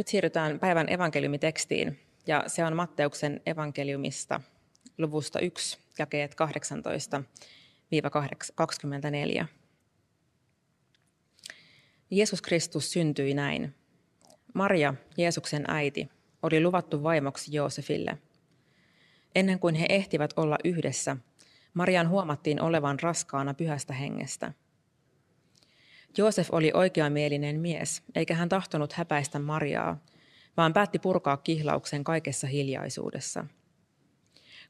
Nyt siirrytään päivän evankeliumitekstiin, ja se on Matteuksen evankeliumista luvusta 1, jakeet 18-24. Jeesus Kristus syntyi näin. Maria, Jeesuksen äiti, oli luvattu vaimoksi Joosefille. Ennen kuin he ehtivät olla yhdessä, Marian huomattiin olevan raskaana pyhästä hengestä – Joosef oli oikeamielinen mies, eikä hän tahtonut häpäistä Mariaa, vaan päätti purkaa kihlauksen kaikessa hiljaisuudessa.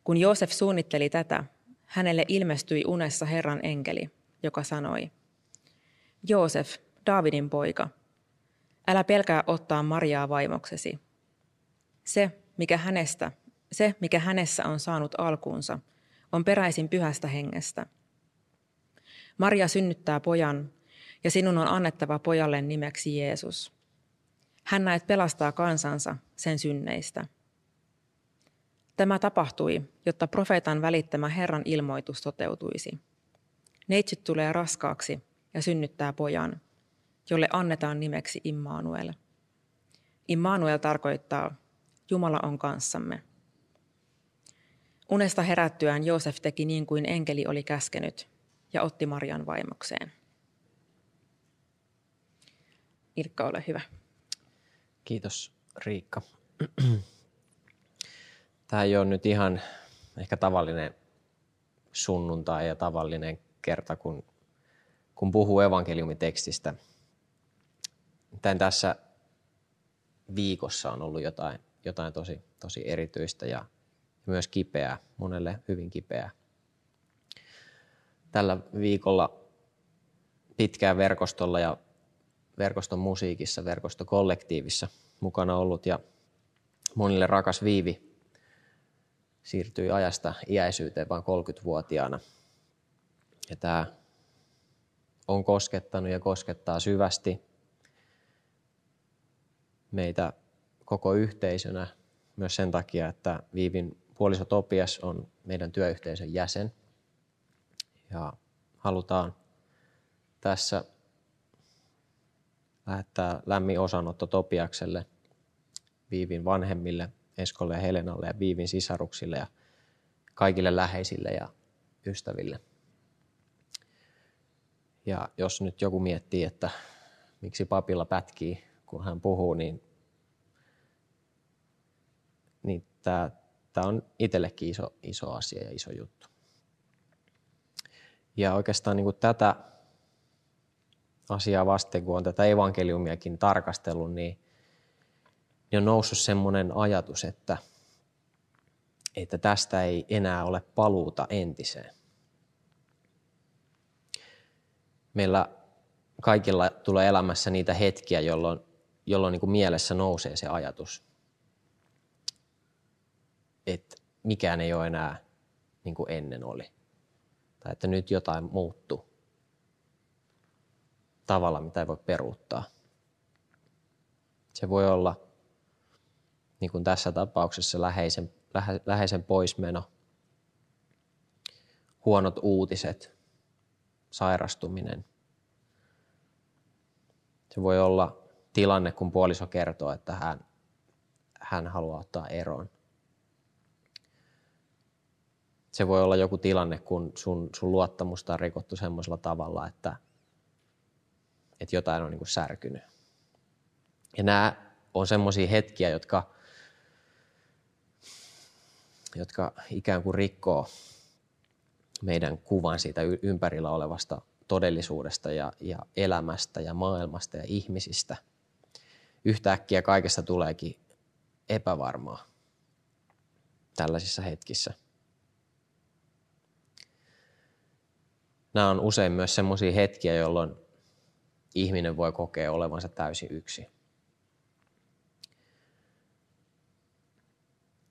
Kun Joosef suunnitteli tätä, hänelle ilmestyi unessa Herran enkeli, joka sanoi, Joosef, Daavidin poika, älä pelkää ottaa Mariaa vaimoksesi. Se, mikä hänestä, se, mikä hänessä on saanut alkuunsa, on peräisin pyhästä hengestä. Maria synnyttää pojan, ja sinun on annettava pojalle nimeksi Jeesus. Hän näet pelastaa kansansa sen synneistä. Tämä tapahtui, jotta profeetan välittämä Herran ilmoitus toteutuisi. Neitsyt tulee raskaaksi ja synnyttää pojan, jolle annetaan nimeksi Immanuel. Immanuel tarkoittaa, Jumala on kanssamme. Unesta herättyään Joosef teki niin kuin enkeli oli käskenyt ja otti Marian vaimokseen. Ilkka, ole hyvä. Kiitos Riikka. Tämä ei ole nyt ihan ehkä tavallinen sunnuntai ja tavallinen kerta, kun, kun puhuu evankeliumitekstistä. Tämän tässä viikossa on ollut jotain, jotain tosi, tosi erityistä ja myös kipeää, monelle hyvin kipeää. Tällä viikolla pitkään verkostolla ja verkoston musiikissa, verkostokollektiivissa mukana ollut ja monille rakas Viivi siirtyi ajasta iäisyyteen vain 30-vuotiaana. Ja tämä on koskettanut ja koskettaa syvästi meitä koko yhteisönä myös sen takia, että Viivin puoliso Topias on meidän työyhteisön jäsen. Ja halutaan tässä lähettää lämmin osanotto Topiakselle, Viivin vanhemmille, Eskolle ja Helenalle ja Viivin sisaruksille ja kaikille läheisille ja ystäville. Ja jos nyt joku miettii, että miksi papilla pätkii, kun hän puhuu, niin, niin tämä, tämä on itsellekin iso, iso asia ja iso juttu. Ja oikeastaan niin kuin tätä asiaa vasten, kun on tätä evankeliumiakin tarkastellut, niin, niin on noussut semmoinen ajatus, että, että tästä ei enää ole paluuta entiseen. Meillä kaikilla tulee elämässä niitä hetkiä, jolloin, jolloin niin kuin mielessä nousee se ajatus, että mikään ei ole enää niin kuin ennen oli. Tai että nyt jotain muuttuu tavalla, mitä ei voi peruuttaa. Se voi olla, niin kuin tässä tapauksessa, läheisen, lähe, läheisen poismeno, huonot uutiset, sairastuminen. Se voi olla tilanne, kun puoliso kertoo, että hän, hän haluaa ottaa eroon. Se voi olla joku tilanne, kun sun, sun luottamusta on rikottu semmoisella tavalla, että – että jotain on niin kuin särkynyt. Ja nämä on semmoisia hetkiä, jotka, jotka ikään kuin rikkoo meidän kuvan siitä ympärillä olevasta todellisuudesta ja, ja elämästä ja maailmasta ja ihmisistä. Yhtäkkiä kaikesta tuleekin epävarmaa tällaisissa hetkissä. Nämä on usein myös sellaisia hetkiä, jolloin ihminen voi kokea olevansa täysin yksi.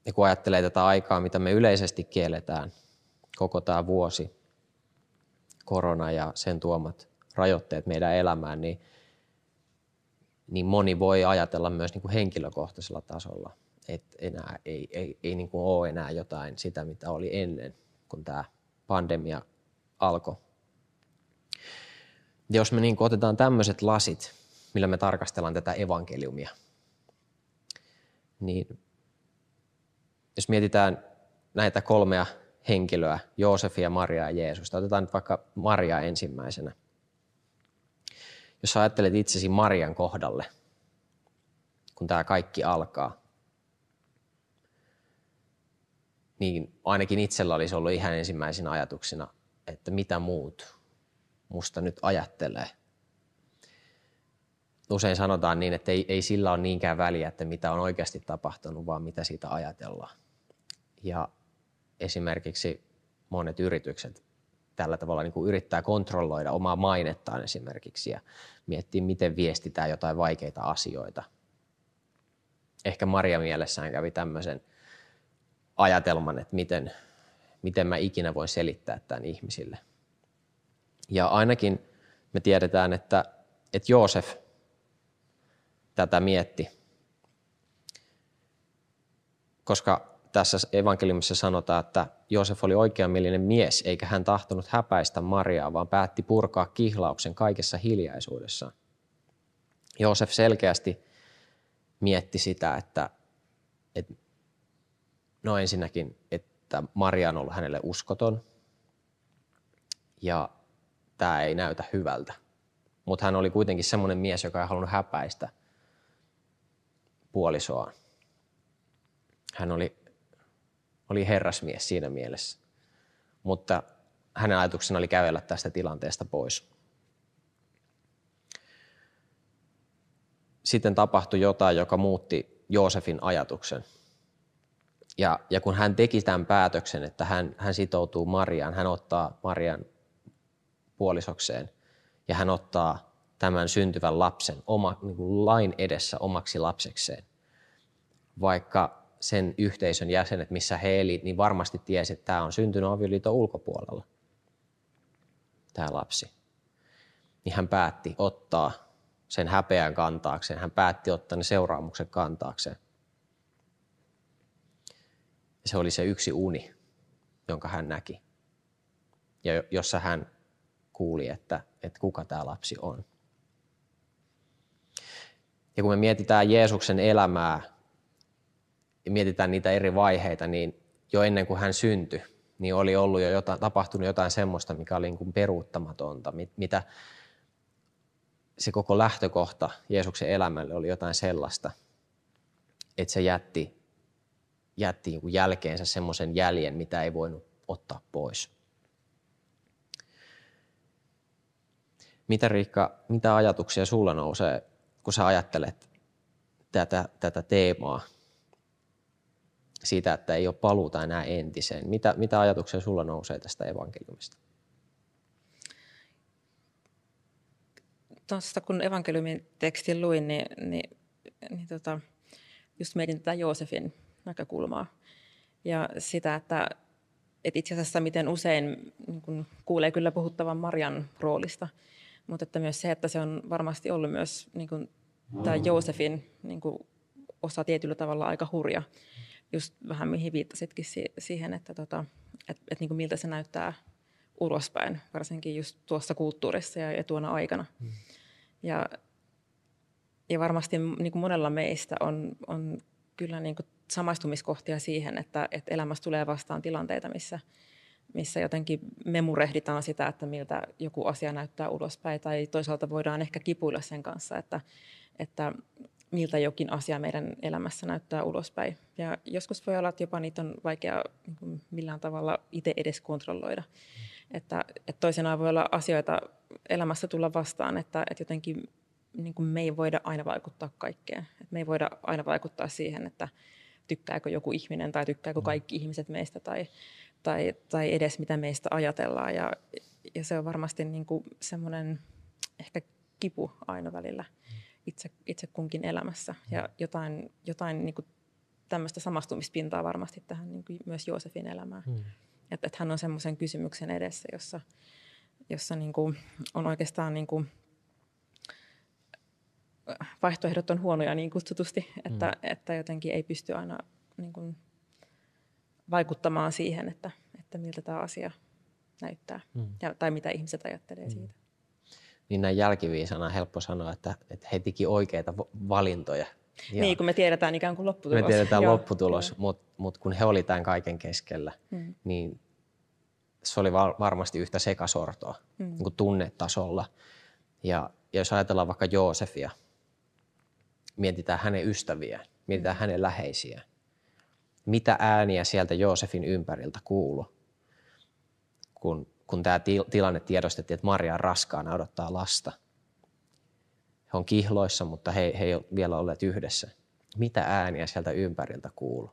ja kun ajattelee tätä aikaa, mitä me yleisesti kielletään koko tämä vuosi, korona ja sen tuomat rajoitteet meidän elämään, niin, niin moni voi ajatella myös niin kuin henkilökohtaisella tasolla, että enää ei, ei, ei niin kuin ole enää jotain sitä, mitä oli ennen, kun tämä pandemia alkoi. Jos me niin kuin otetaan tämmöiset lasit, millä me tarkastellaan tätä evankeliumia, niin jos mietitään näitä kolmea henkilöä, Joosefia, Maria ja Jeesusta, otetaan nyt vaikka Maria ensimmäisenä. Jos ajattelet itsesi Marian kohdalle, kun tämä kaikki alkaa, niin ainakin itsellä olisi ollut ihan ensimmäisenä ajatuksena, että mitä muut musta nyt ajattelee. Usein sanotaan niin, että ei, ei sillä ole niinkään väliä, että mitä on oikeasti tapahtunut, vaan mitä siitä ajatellaan. Ja esimerkiksi monet yritykset tällä tavalla niin kuin yrittää kontrolloida omaa mainettaan esimerkiksi ja miettiä, miten viestitään jotain vaikeita asioita. Ehkä Maria mielessään kävi tämmöisen ajatelman, että miten, miten mä ikinä voin selittää tämän ihmisille. Ja ainakin me tiedetään, että, että Joosef tätä mietti, koska tässä evankeliumissa sanotaan, että Joosef oli oikeamielinen mies, eikä hän tahtonut häpäistä Mariaa, vaan päätti purkaa kihlauksen kaikessa hiljaisuudessaan. Joosef selkeästi mietti sitä, että, että no ensinnäkin, että Maria on ollut hänelle uskoton ja tämä ei näytä hyvältä. Mutta hän oli kuitenkin semmoinen mies, joka ei halunnut häpäistä puolisoaan. Hän oli oli herrasmies siinä mielessä. Mutta hänen ajatuksena oli kävellä tästä tilanteesta pois. Sitten tapahtui jotain, joka muutti Joosefin ajatuksen. Ja, ja kun hän teki tämän päätöksen, että hän, hän sitoutuu Mariaan, hän ottaa Marian puolisokseen ja hän ottaa tämän syntyvän lapsen oma, niin kuin lain edessä omaksi lapsekseen. Vaikka sen yhteisön jäsenet, missä he eli, niin varmasti tiesi, että tämä on syntynyt avioliiton ulkopuolella, tämä lapsi. Niin hän päätti ottaa sen häpeän kantaakseen, hän päätti ottaa ne seuraamukset kantaakseen. Se oli se yksi uni, jonka hän näki, ja jossa hän kuuli, että, että kuka tämä lapsi on. Ja kun me mietitään Jeesuksen elämää ja mietitään niitä eri vaiheita, niin jo ennen kuin hän syntyi, niin oli ollut jo jotain, tapahtunut jotain semmoista, mikä oli niin kuin peruuttamatonta, mitä se koko lähtökohta Jeesuksen elämälle oli jotain sellaista, että se jätti, jätti niin jälkeensä semmoisen jäljen, mitä ei voinut ottaa pois. Mitä Riikka, mitä ajatuksia sulla nousee, kun sä ajattelet tätä, tätä teemaa, siitä, että ei ole paluuta enää entiseen. Mitä, mitä ajatuksia sulla nousee tästä evankeliumista? Tuosta kun evankeliumin tekstin luin, niin, niin, niin tota, just mietin tätä Joosefin näkökulmaa. Ja sitä, että, että itse asiassa miten usein niin kun kuulee kyllä puhuttavan Marian roolista, mutta että myös se, että se on varmasti ollut myös niin kun, tämä Joosefin niin kun, osa tietyllä tavalla aika hurja just vähän mihin viittasitkin siihen, että, tota, että, että niin kuin miltä se näyttää ulospäin, varsinkin just tuossa kulttuurissa ja, ja tuona aikana. Mm. Ja, ja varmasti niin kuin monella meistä on, on kyllä niin kuin samaistumiskohtia siihen, että, että elämässä tulee vastaan tilanteita, missä, missä jotenkin me murehditaan sitä, että miltä joku asia näyttää ulospäin, tai toisaalta voidaan ehkä kipuilla sen kanssa, että, että miltä jokin asia meidän elämässä näyttää ulospäin. Ja joskus voi olla, että jopa niitä on vaikea niin millään tavalla itse edes kontrolloida. Että, että toisenaan voi olla asioita elämässä tulla vastaan, että, että jotenkin niin kuin me ei voida aina vaikuttaa kaikkeen. Että me ei voida aina vaikuttaa siihen, että tykkääkö joku ihminen tai tykkääkö kaikki ihmiset meistä tai, tai, tai edes mitä meistä ajatellaan. Ja, ja se on varmasti niin kuin semmoinen ehkä kipu aina välillä itse, itse kunkin elämässä. Ja jotain, jotain niin kuin tämmöistä samastumispintaa varmasti tähän niin kuin myös Joosefin elämään. Mm. Että, että hän on semmoisen kysymyksen edessä, jossa, jossa niin kuin on oikeastaan niin kuin vaihtoehdot on huonoja niin kutsutusti, että, mm. että jotenkin ei pysty aina niin kuin vaikuttamaan siihen, että, että miltä tämä asia näyttää mm. ja, tai mitä ihmiset ajattelee mm. siitä. Niin näin jälkiviisana on helppo sanoa, että, että he teki oikeita valintoja. Ja niin, kun me tiedetään ikään kuin lopputulos. Me tiedetään Joo, lopputulos, mutta mut kun he oli tämän kaiken keskellä, mm. niin se oli varmasti yhtä sekasortoa mm. niin kuin tunnetasolla. Ja, ja jos ajatellaan vaikka Joosefia, mietitään hänen ystäviä, mietitään mm. hänen läheisiä, mitä ääniä sieltä Joosefin ympäriltä kuuluu, kun, kun tämä tilanne tiedostettiin, että Maria on raskaana odottaa lasta. He on kihloissa, mutta he, he ei ole vielä olleet yhdessä. Mitä ääniä sieltä ympäriltä kuuluu?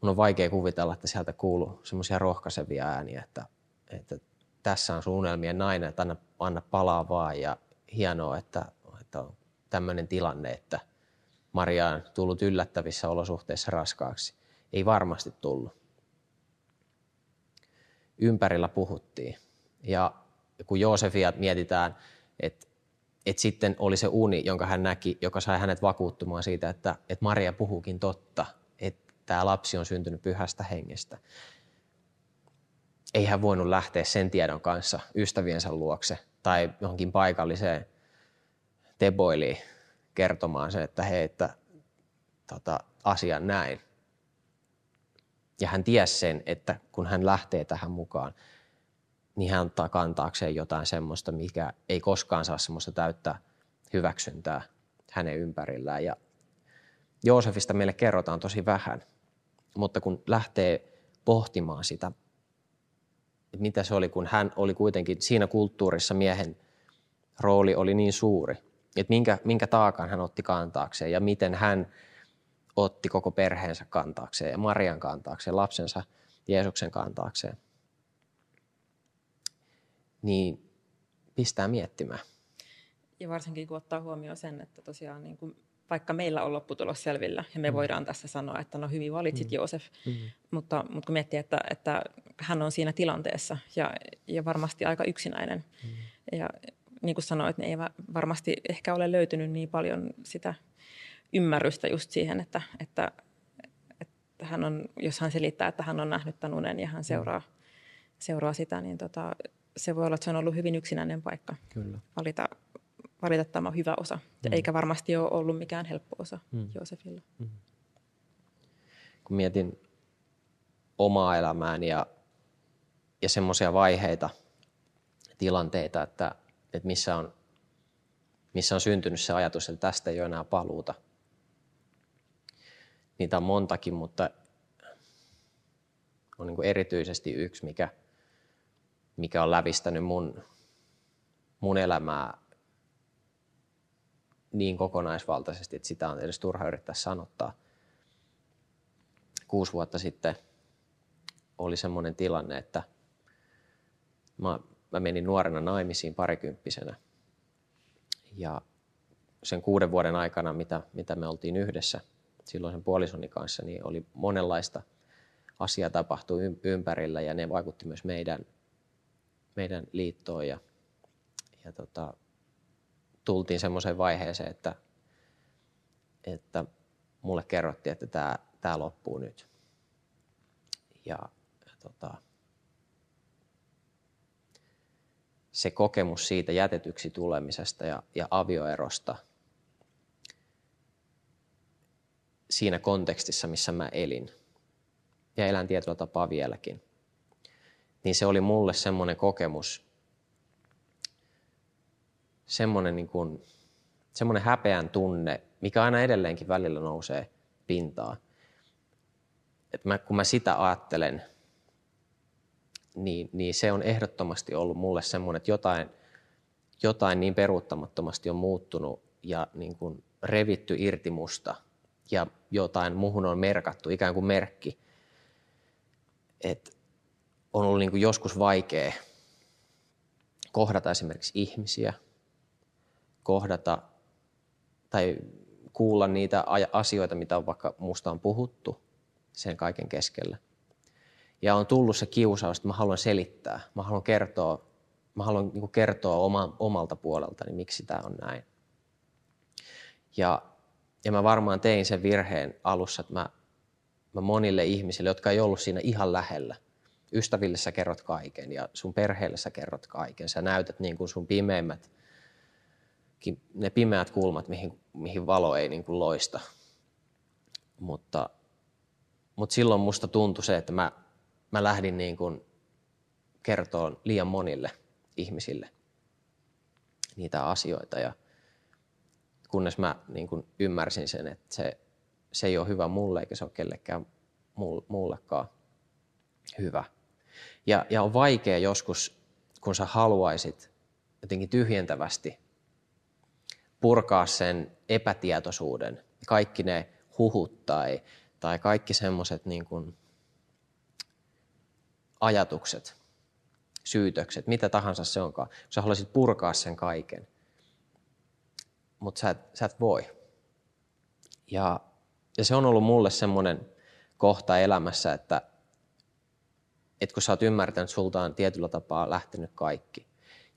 Mun on vaikea kuvitella, että sieltä kuuluu semmoisia rohkaisevia ääniä, että, että tässä on sun unelmien nainen, että anna, anna palaa vaan ja hienoa, että, että on tämmöinen tilanne, että Maria on tullut yllättävissä olosuhteissa raskaaksi. Ei varmasti tullut. Ympärillä puhuttiin. Ja kun Joosefia mietitään, että, että sitten oli se uni, jonka hän näki, joka sai hänet vakuuttumaan siitä, että, että Maria puhuukin totta, että tämä lapsi on syntynyt pyhästä hengestä. Ei hän voinut lähteä sen tiedon kanssa ystäviensä luokse tai johonkin paikalliseen teboiliin kertomaan se, että hei, että tota, asian näin. Ja hän tiesi sen, että kun hän lähtee tähän mukaan, niin hän ottaa kantaakseen jotain semmoista, mikä ei koskaan saa semmoista täyttää hyväksyntää hänen ympärillään. Ja Joosefista meille kerrotaan tosi vähän, mutta kun lähtee pohtimaan sitä, että mitä se oli, kun hän oli kuitenkin siinä kulttuurissa miehen rooli oli niin suuri, että minkä, minkä taakan hän otti kantaakseen ja miten hän otti koko perheensä kantaakseen ja Marian kantaakseen, lapsensa Jeesuksen kantaakseen, niin pistää miettimään. Ja varsinkin kun ottaa huomioon sen, että tosiaan niin kuin, vaikka meillä on lopputulos selvillä ja me mm. voidaan tässä sanoa, että no hyvin valitsit mm. Joosef, mm. Mutta, mutta kun miettii, että, että hän on siinä tilanteessa ja, ja varmasti aika yksinäinen mm. ja niin kuin sanoit, niin ei varmasti ehkä ole löytynyt niin paljon sitä ymmärrystä just siihen, että, että, että hän on, jos hän selittää, että hän on nähnyt tämän unen ja hän seuraa, seuraa sitä, niin tota, se voi olla, että se on ollut hyvin yksinäinen paikka Kyllä. valita, valita tämä hyvä osa. Mm. Eikä varmasti ole ollut mikään helppo osa mm. Joosefilla. Mm. Kun mietin omaa elämääni ja, ja semmoisia vaiheita, tilanteita, että, että missä, on, missä on syntynyt se ajatus, että tästä ei ole enää paluuta – niitä on montakin, mutta on niin erityisesti yksi, mikä, mikä on lävistänyt mun, mun elämää niin kokonaisvaltaisesti, että sitä on edes turha yrittää sanottaa. Kuusi vuotta sitten oli semmoinen tilanne, että mä, mä menin nuorena naimisiin parikymppisenä. Ja sen kuuden vuoden aikana, mitä, mitä me oltiin yhdessä – silloisen puolisoni kanssa, niin oli monenlaista asiaa tapahtui ympärillä ja ne vaikutti myös meidän, meidän liittoon ja, ja tota, tultiin semmoiseen vaiheeseen, että, että mulle kerrottiin, että tämä, tämä loppuu nyt. Ja, ja tota, se kokemus siitä jätetyksi tulemisesta ja, ja avioerosta – siinä kontekstissa, missä mä elin. Ja elän tietyllä tapaa vieläkin. Niin se oli mulle semmoinen kokemus, semmoinen, niin kuin, semmoinen häpeän tunne, mikä aina edelleenkin välillä nousee pintaan. Et mä, kun mä sitä ajattelen, niin, niin se on ehdottomasti ollut mulle semmoinen, että jotain, jotain niin peruuttamattomasti on muuttunut ja niin kuin revitty irti musta – ja jotain muuhun on merkattu, ikään kuin merkki. Et on ollut niin kuin joskus vaikea kohdata esimerkiksi ihmisiä, kohdata tai kuulla niitä asioita, mitä on vaikka musta on puhuttu sen kaiken keskellä. Ja on tullut se kiusaus, että mä haluan selittää, mä haluan kertoa, mä haluan niin kertoa oma, omalta puoleltani, miksi tämä on näin. Ja, ja mä varmaan tein sen virheen alussa, että mä, mä monille ihmisille, jotka ei ollut siinä ihan lähellä, ystäville sä kerrot kaiken ja sun perheelle sä kerrot kaiken. Sä näytät niin kuin sun pimeimmät, ne pimeät kulmat, mihin, mihin valo ei niin kuin loista. Mutta, mutta silloin musta tuntui se, että mä, mä lähdin niin kuin kertoon liian monille ihmisille niitä asioita. Ja kunnes mä niin kuin ymmärsin sen, että se, se ei ole hyvä mulle eikä se ole kellekään muullekaan hyvä. Ja, ja on vaikea joskus, kun sä haluaisit jotenkin tyhjentävästi purkaa sen epätietoisuuden, kaikki ne huhut tai, tai kaikki semmoiset niin kuin ajatukset, syytökset, mitä tahansa se onkaan. Sä haluaisit purkaa sen kaiken, mutta sä, sä et voi. Ja, ja se on ollut mulle semmoinen kohta elämässä, että, että kun sä oot ymmärtänyt, sulta on tietyllä tapaa lähtenyt kaikki,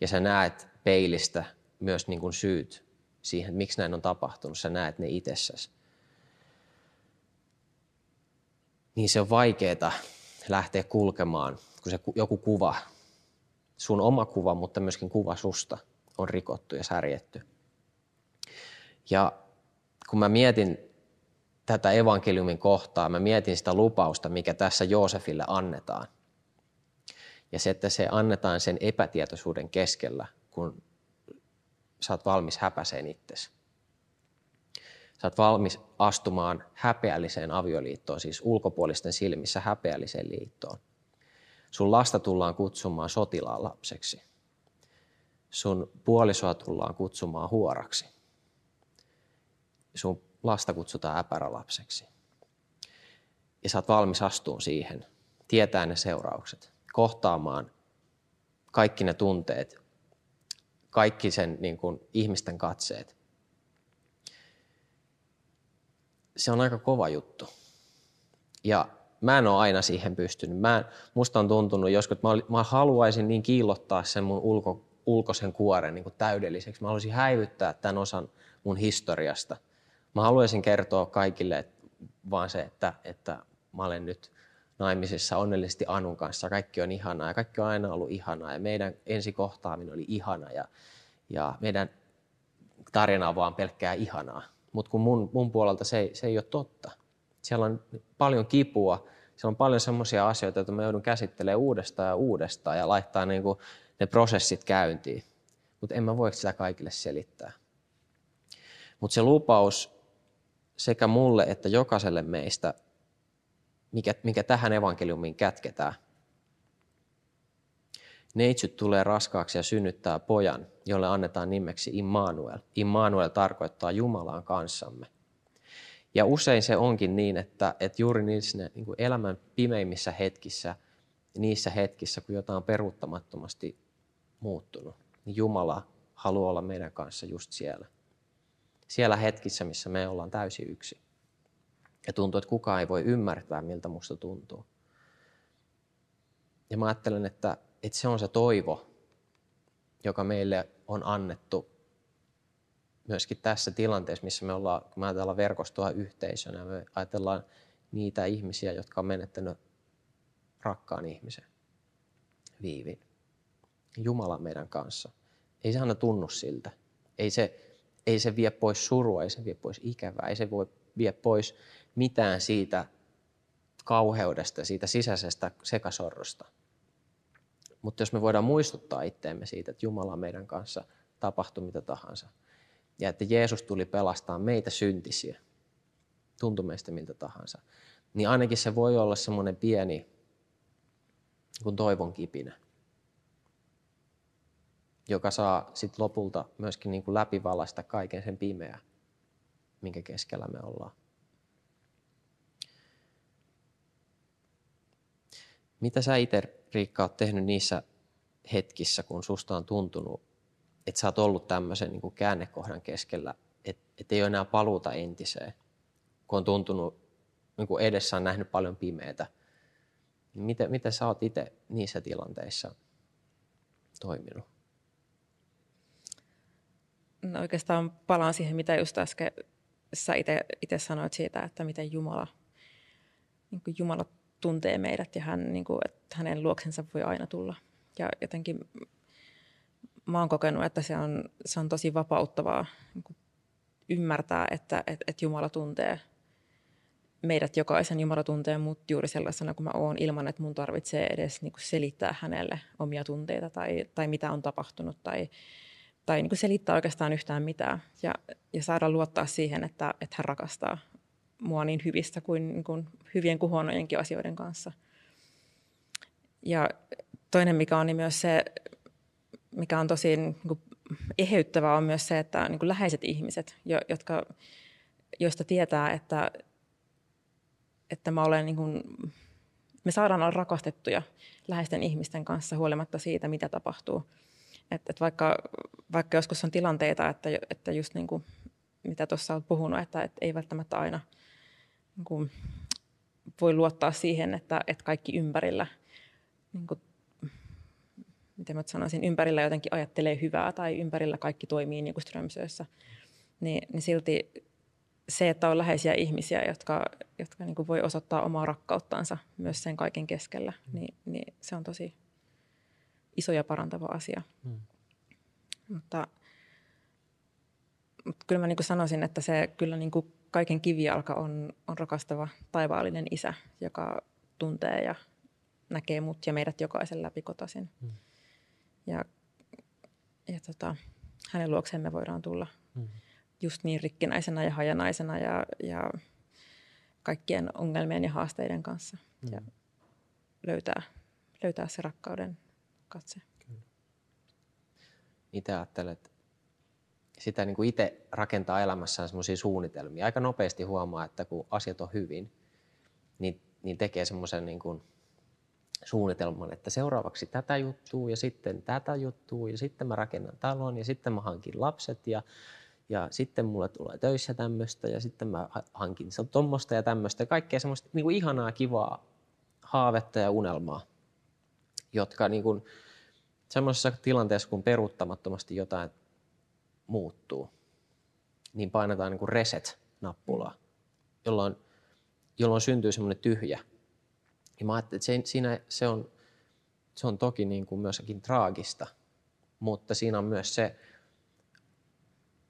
ja sä näet peilistä myös niin kuin syyt siihen, miksi näin on tapahtunut, sä näet ne itsessäsi, niin se on vaikeaa lähteä kulkemaan, kun se joku kuva, sun oma kuva, mutta myöskin kuva susta on rikottu ja särjetty. Ja kun mä mietin tätä evankeliumin kohtaa, mä mietin sitä lupausta, mikä tässä Joosefille annetaan – ja se, että se annetaan sen epätietoisuuden keskellä, kun sä oot valmis häpäseen itsesi. Sä oot valmis astumaan häpeälliseen avioliittoon, siis ulkopuolisten silmissä häpeälliseen liittoon. Sun lasta tullaan kutsumaan sotilaan lapseksi. Sun puolisoa tullaan kutsumaan huoraksi. Sun lasta kutsutaan äpärälapseksi. Ja sä oot valmis astumaan siihen, tietää ne seuraukset kohtaamaan kaikki ne tunteet, kaikki sen niin kuin, ihmisten katseet. Se on aika kova juttu. Ja mä en ole aina siihen pystynyt. Mä, musta on tuntunut joskus, että mä, mä haluaisin niin kiillottaa sen mun ulko, ulkoisen kuoren niin täydelliseksi. Mä haluaisin häivyttää tämän osan mun historiasta. Mä haluaisin kertoa kaikille että, vaan se, että, että mä olen nyt naimisissa onnellisesti Anun kanssa. Kaikki on ihanaa ja kaikki on aina ollut ihanaa ja meidän ensikohtaaminen oli ihana ja, ja meidän tarina on vaan pelkkää ihanaa. Mutta kun mun, mun puolelta se ei, se ei ole totta. Siellä on paljon kipua, siellä on paljon sellaisia asioita, joita mä joudun käsittelemään uudestaan ja uudestaan ja laittaa niin kuin ne prosessit käyntiin. Mutta en mä voi sitä kaikille selittää. Mutta se lupaus sekä mulle että jokaiselle meistä mikä, mikä tähän evankeliumiin kätketään. Neitsyt tulee raskaaksi ja synnyttää pojan, jolle annetaan nimeksi Immanuel. Immanuel tarkoittaa Jumalaan kanssamme. Ja usein se onkin niin, että, että juuri niissä niin kuin elämän pimeimmissä hetkissä, niissä hetkissä, kun jotain on peruuttamattomasti muuttunut, niin Jumala haluaa olla meidän kanssa just siellä. Siellä hetkissä, missä me ollaan täysin yksin. Ja tuntuu, että kukaan ei voi ymmärtää, miltä musta tuntuu. Ja mä ajattelen, että, että se on se toivo, joka meille on annettu myöskin tässä tilanteessa, missä me ollaan, kun me ajatellaan verkostoa yhteisönä, me ajatellaan niitä ihmisiä, jotka on menettänyt rakkaan ihmisen, viivin. Jumala meidän kanssa. Ei se aina tunnu siltä. Ei se, ei se vie pois surua, ei se vie pois ikävää, ei se voi vie pois mitään siitä kauheudesta, siitä sisäisestä sekasorrosta. Mutta jos me voidaan muistuttaa itteemme siitä, että Jumala on meidän kanssa, tapahtui mitä tahansa, ja että Jeesus tuli pelastaa meitä syntisiä, tuntui meistä miltä tahansa, niin ainakin se voi olla semmoinen pieni kuin toivon kipinä, joka saa sit lopulta myöskin niin kuin läpivalaista kaiken sen pimeä, minkä keskellä me ollaan. Mitä sä itse, Riikka, oot tehnyt niissä hetkissä, kun susta on tuntunut, että sä oot ollut tämmöisen niin kuin käännekohdan keskellä että et ei ole enää paluuta entiseen, kun on tuntunut, niin kuin edessä on nähnyt paljon pimeätä. Niin miten, miten sä oot itse niissä tilanteissa toiminut? No oikeastaan palaan siihen, mitä just äsken sä itse sanoit siitä, että miten Jumala, niin Jumala tuntee meidät ja hän, niin kuin, että hänen luoksensa voi aina tulla. Ja jotenkin mä oon kokenut, että se on, se on tosi vapauttavaa niin ymmärtää, että, että, että Jumala tuntee meidät jokaisen. Jumala tuntee mut juuri sellaisena kuin mä oon ilman, että mun tarvitsee edes niin kuin selittää hänelle omia tunteita tai, tai mitä on tapahtunut tai, tai niin kuin selittää oikeastaan yhtään mitään. Ja, ja saada luottaa siihen, että, että hän rakastaa mua niin hyvistä kuin, niin kuin hyvien kuin huonojenkin asioiden kanssa. Ja toinen, mikä on niin myös se, mikä on tosi niin kuin eheyttävää, on myös se, että niin kuin läheiset ihmiset, jotka, joista tietää, että, että mä olen niin kuin, me saadaan olla rakastettuja läheisten ihmisten kanssa huolimatta siitä, mitä tapahtuu. Et, et vaikka, vaikka joskus on tilanteita, että, että just niin kuin, mitä tuossa olet puhunut, että, että ei välttämättä aina niin kuin, voi luottaa siihen, että, että kaikki ympärillä, niin kuin, miten mä sanoisin, ympärillä jotenkin ajattelee hyvää tai ympärillä kaikki toimii niin kuin Strömsössä, niin, niin silti se, että on läheisiä ihmisiä, jotka, jotka niin kuin voi osoittaa omaa rakkauttansa myös sen kaiken keskellä, mm. niin, niin se on tosi iso ja parantava asia. Mm. Mutta, mutta kyllä mä niin kuin sanoisin, että se kyllä niin kuin kaiken kivijalka on, on rakastava taivaallinen isä, joka tuntee ja näkee mut ja meidät jokaisen läpi kotasin. Mm. Ja, ja tota, hänen luokseen me voidaan tulla mm. just niin rikkinäisenä ja hajanaisena ja, ja kaikkien ongelmien ja haasteiden kanssa. Mm. Ja löytää, löytää se rakkauden katse. Mitä ajattelet, sitä niin kuin itse rakentaa elämässään semmoisia suunnitelmia. Aika nopeasti huomaa, että kun asiat on hyvin, niin, niin tekee semmoisen niin kuin suunnitelman, että seuraavaksi tätä juttua ja sitten tätä juttua ja sitten mä rakennan talon ja sitten mä hankin lapset ja, ja sitten mulle tulee töissä tämmöistä ja sitten mä hankin tuommoista ja tämmöistä. Kaikkea semmoista niin kuin ihanaa, kivaa haavetta ja unelmaa, jotka niin kuin, semmoisessa tilanteessa, kun peruuttamattomasti jotain muuttuu, niin painetaan niin kuin reset-nappulaa, jolloin, jolloin syntyy semmoinen tyhjä. Ja mä ajattelin, että se, siinä, se, on, se on toki niin kuin myöskin traagista, mutta siinä on myös se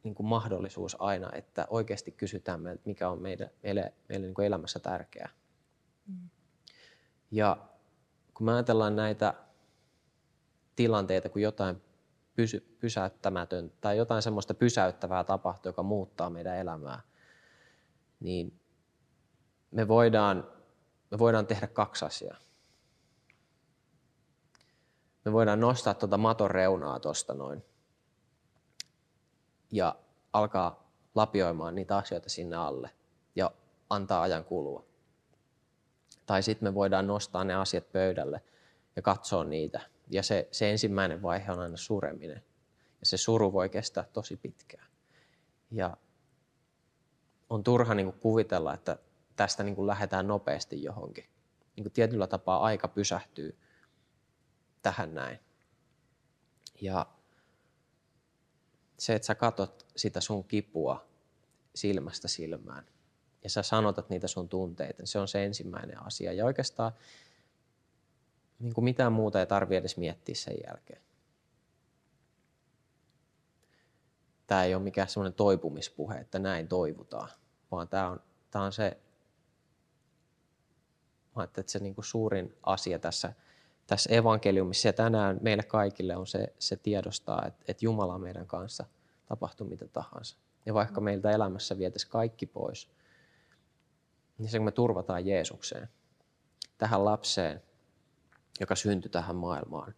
niin kuin mahdollisuus aina, että oikeasti kysytään meiltä, mikä on meille, meille, meille niin kuin elämässä tärkeää. Mm. Ja kun me ajatellaan näitä tilanteita, kun jotain pysy, pysäyttämätön tai jotain semmoista pysäyttävää tapahtuu, joka muuttaa meidän elämää, niin me voidaan, me voidaan tehdä kaksi asiaa. Me voidaan nostaa tuota maton reunaa tuosta noin ja alkaa lapioimaan niitä asioita sinne alle ja antaa ajan kulua. Tai sitten me voidaan nostaa ne asiat pöydälle ja katsoa niitä ja se, se ensimmäinen vaihe on aina sureminen. Ja se suru voi kestää tosi pitkään. Ja on turha niin kuin kuvitella, että tästä niin kuin lähdetään nopeasti johonkin. Niin kuin tietyllä tapaa aika pysähtyy tähän näin. Ja se, että sä katot sitä sun kipua silmästä silmään ja sä sanotat niitä sun tunteita, se on se ensimmäinen asia. Ja oikeastaan niin kuin mitään muuta ei tarvitse edes miettiä sen jälkeen. Tämä ei ole mikään semmoinen toipumispuhe, että näin toivutaan, vaan tämä on, tämä on se, mä että se niin kuin suurin asia tässä, tässä evankeliumissa ja tänään meille kaikille on se, se tiedostaa, että, että Jumala on meidän kanssa, tapahtuu mitä tahansa. Ja vaikka meiltä elämässä vietäisi kaikki pois, niin se kun me turvataan Jeesukseen, tähän lapseen, joka syntyi tähän maailmaan,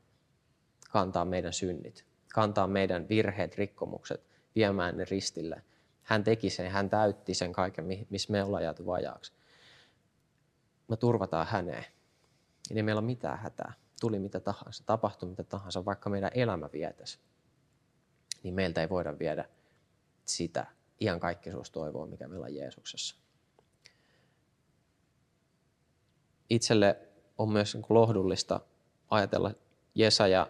kantaa meidän synnit, kantaa meidän virheet, rikkomukset, viemään ne ristille. Hän teki sen, hän täytti sen kaiken, missä me ollaan jääty vajaaksi. Me turvataan häneen. Ja ei meillä ole mitään hätää. Tuli mitä tahansa, tapahtui mitä tahansa, vaikka meidän elämä vietäisi. Niin meiltä ei voida viedä sitä, iankaikkisuustoivoa, mikä meillä on Jeesuksessa. Itselle on myös niin lohdullista ajatella Jesaja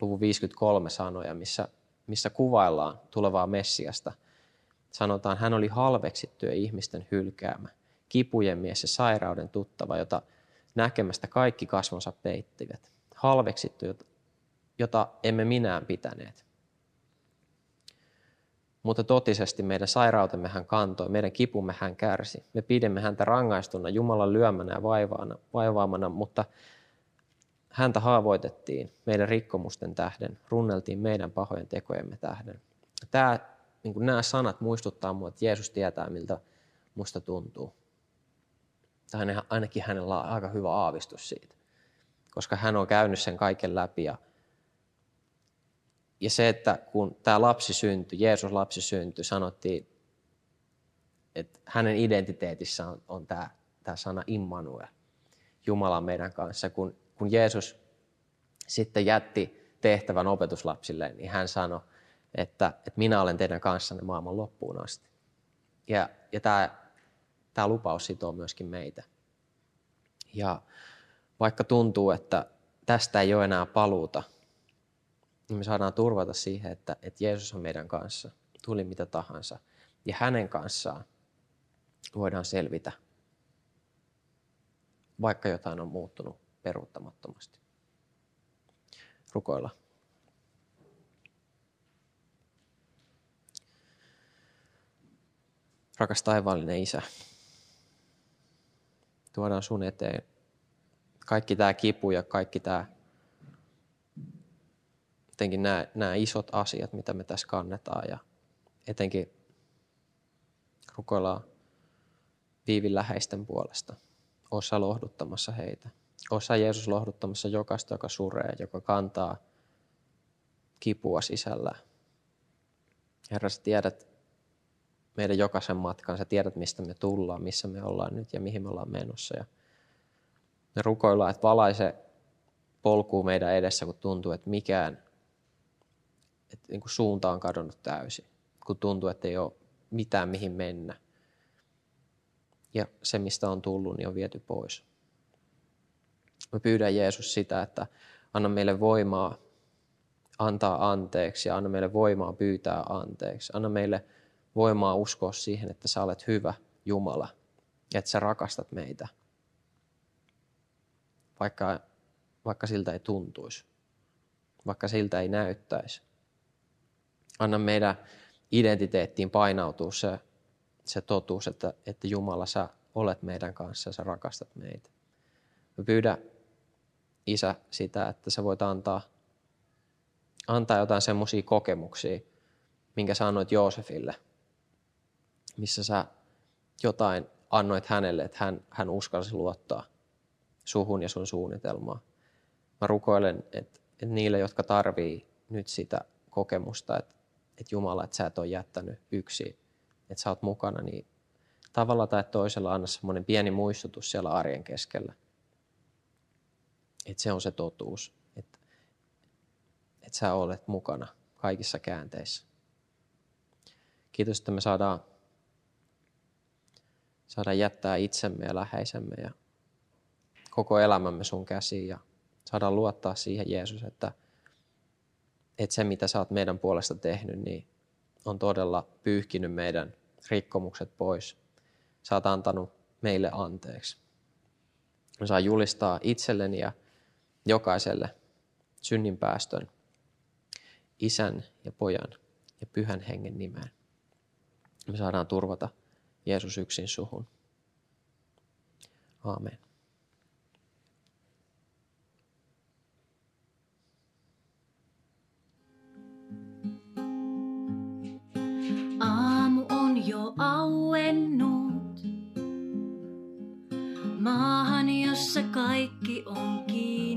luvun 53 sanoja, missä, missä kuvaillaan tulevaa Messiasta. Sanotaan, hän oli halveksittuja ihmisten hylkäämä, kipujen mies ja sairauden tuttava, jota näkemästä kaikki kasvonsa peittivät. Halveksittu, jota emme minään pitäneet. Mutta totisesti meidän sairautemme hän kantoi, meidän kipumme hän kärsi. Me pidemme häntä rangaistuna Jumalan lyömänä ja vaivaana, vaivaamana, mutta häntä haavoitettiin meidän rikkomusten tähden, runneltiin meidän pahojen tekojemme tähden. Tämä, niin nämä sanat muistuttaa minua, että Jeesus tietää, miltä musta tuntuu. Tai ainakin hänellä on aika hyvä aavistus siitä, koska hän on käynyt sen kaiken läpi. Ja, ja se, että kun tämä lapsi syntyi, Jeesus lapsi syntyi, sanottiin, että hänen identiteetissä on, on tämä, tämä sana Immanuel, Jumala meidän kanssa. Kun, kun Jeesus sitten jätti tehtävän opetuslapsille, niin hän sanoi, että, että minä olen teidän kanssanne maailman loppuun asti. Ja, ja tämä tämä lupaus sitoo myöskin meitä. Ja vaikka tuntuu, että tästä ei ole enää paluuta, niin me saadaan turvata siihen, että, että Jeesus on meidän kanssa, tuli mitä tahansa. Ja hänen kanssaan voidaan selvitä, vaikka jotain on muuttunut peruuttamattomasti. Rukoilla. Rakas taivaallinen Isä, tuodaan sun eteen kaikki tämä kipu ja kaikki tämä, etenkin nämä, nämä isot asiat, mitä me tässä kannetaan ja etenkin rukoillaan viivin läheisten puolesta. Osa lohduttamassa heitä. Osa Jeesus lohduttamassa jokaista, joka suree, joka kantaa kipua sisällään. Herra, sä tiedät meidän jokaisen matkan. Sä tiedät, mistä me tullaan, missä me ollaan nyt ja mihin me ollaan menossa. Ja me rukoillaan, että valaise polkuu meidän edessä, kun tuntuu, että mikään, että niin kuin suunta on kadonnut täysin. Kun tuntuu, että ei ole mitään mihin mennä. Ja se, mistä on tullut, niin on viety pois. Me pyydän Jeesus sitä, että anna meille voimaa antaa anteeksi ja anna meille voimaa pyytää anteeksi. Anna meille voimaa uskoa siihen, että sä olet hyvä Jumala ja että sä rakastat meitä, vaikka, vaikka siltä ei tuntuisi, vaikka siltä ei näyttäisi. Anna meidän identiteettiin painautua se, se totuus, että, että Jumala, sä olet meidän kanssa ja sä rakastat meitä. Mä pyydän, Isä, sitä, että sä voit antaa, antaa jotain semmoisia kokemuksia, minkä sä annoit Joosefille – missä sä jotain annoit hänelle, että hän, hän uskalsi luottaa suhun ja sun suunnitelmaa. Mä rukoilen, että, että niille, jotka tarvii nyt sitä kokemusta, että, että Jumala, että sä et ole jättänyt yksi, että sä oot mukana, niin tavalla tai toisella anna semmoinen pieni muistutus siellä arjen keskellä. Että se on se totuus, että, että sä olet mukana kaikissa käänteissä. Kiitos, että me saadaan saada jättää itsemme ja läheisemme ja koko elämämme sun käsiin ja saada luottaa siihen Jeesus, että, että se mitä sä oot meidän puolesta tehnyt, niin on todella pyyhkinyt meidän rikkomukset pois. Sä oot antanut meille anteeksi. Mä saan julistaa itselleni ja jokaiselle synninpäästön isän ja pojan ja pyhän hengen nimeen. Me saadaan turvata Jeesus yksin suhun. Aamen. Auennut. Maahan, jossa kaikki on kiinni.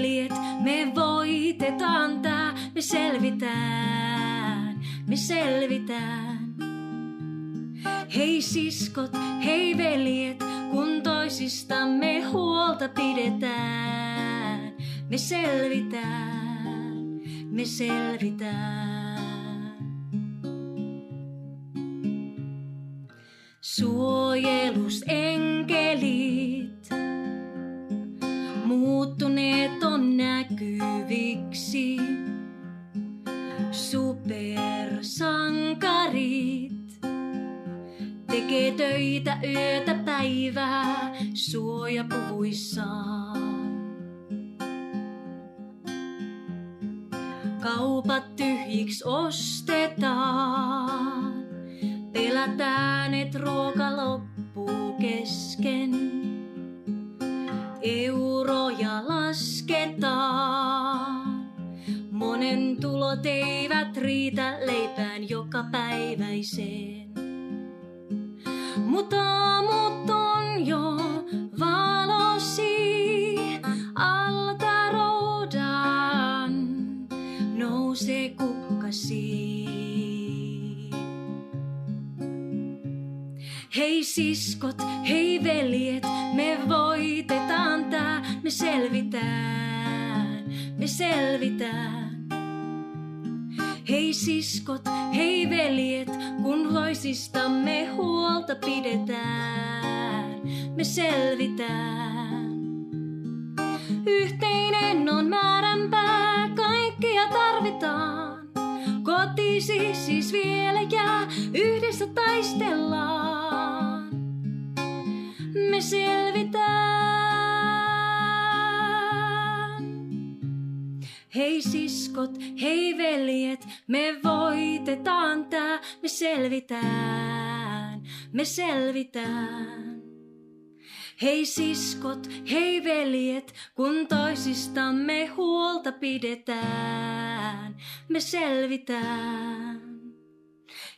Veljet, me voitetaan tää, me selvitään, me selvitään. Hei siskot, hei veljet, kun toisistamme huolta pidetään, me selvitään, me selvitään. Suojelusenkelit muuttuneet tekee töitä yötä päivää suojapuvuissaan. Kaupat tyhjiksi ostetaan, pelätään, et ruoka loppuu kesken euroja lasketaan. Monen tulot eivät riitä leipään joka päiväiseen. Mutta aamut on jo valosi alta rodan, nousee kukkasi. Hei siskot, hei veljet, me voitetaan tää, me selvitään, me selvitään. Hei siskot, hei veljet, kun toisistamme huolta pidetään, me selvitään. Yhteinen on määränpää, kaikkia tarvitaan. Kotisi siis vielä jää, yhdessä taistellaan. Me selvitään. Hei siskot, hei veljet, me voitetaan tää, me selvitään, me selvitään. Hei siskot, hei veljet, kun toisistamme huolta pidetään, me selvitään.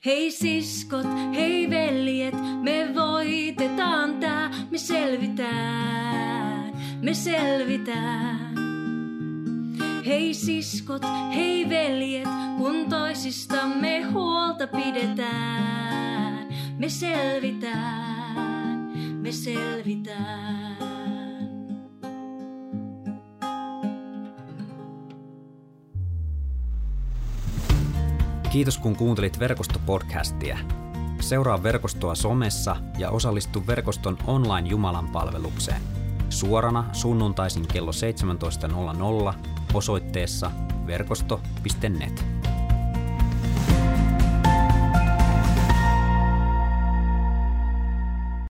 Hei siskot, hei veljet, me voitetaan tää, me selvitään, me selvitään. Hei siskot, hei veljet, kun toisistamme huolta pidetään, me selvitään, me selvitään. Kiitos kun kuuntelit verkostopodcastia. Seuraa verkostoa somessa ja osallistu verkoston online Jumalan palvelukseen. Suorana sunnuntaisin kello 17.00 osoitteessa verkosto.net.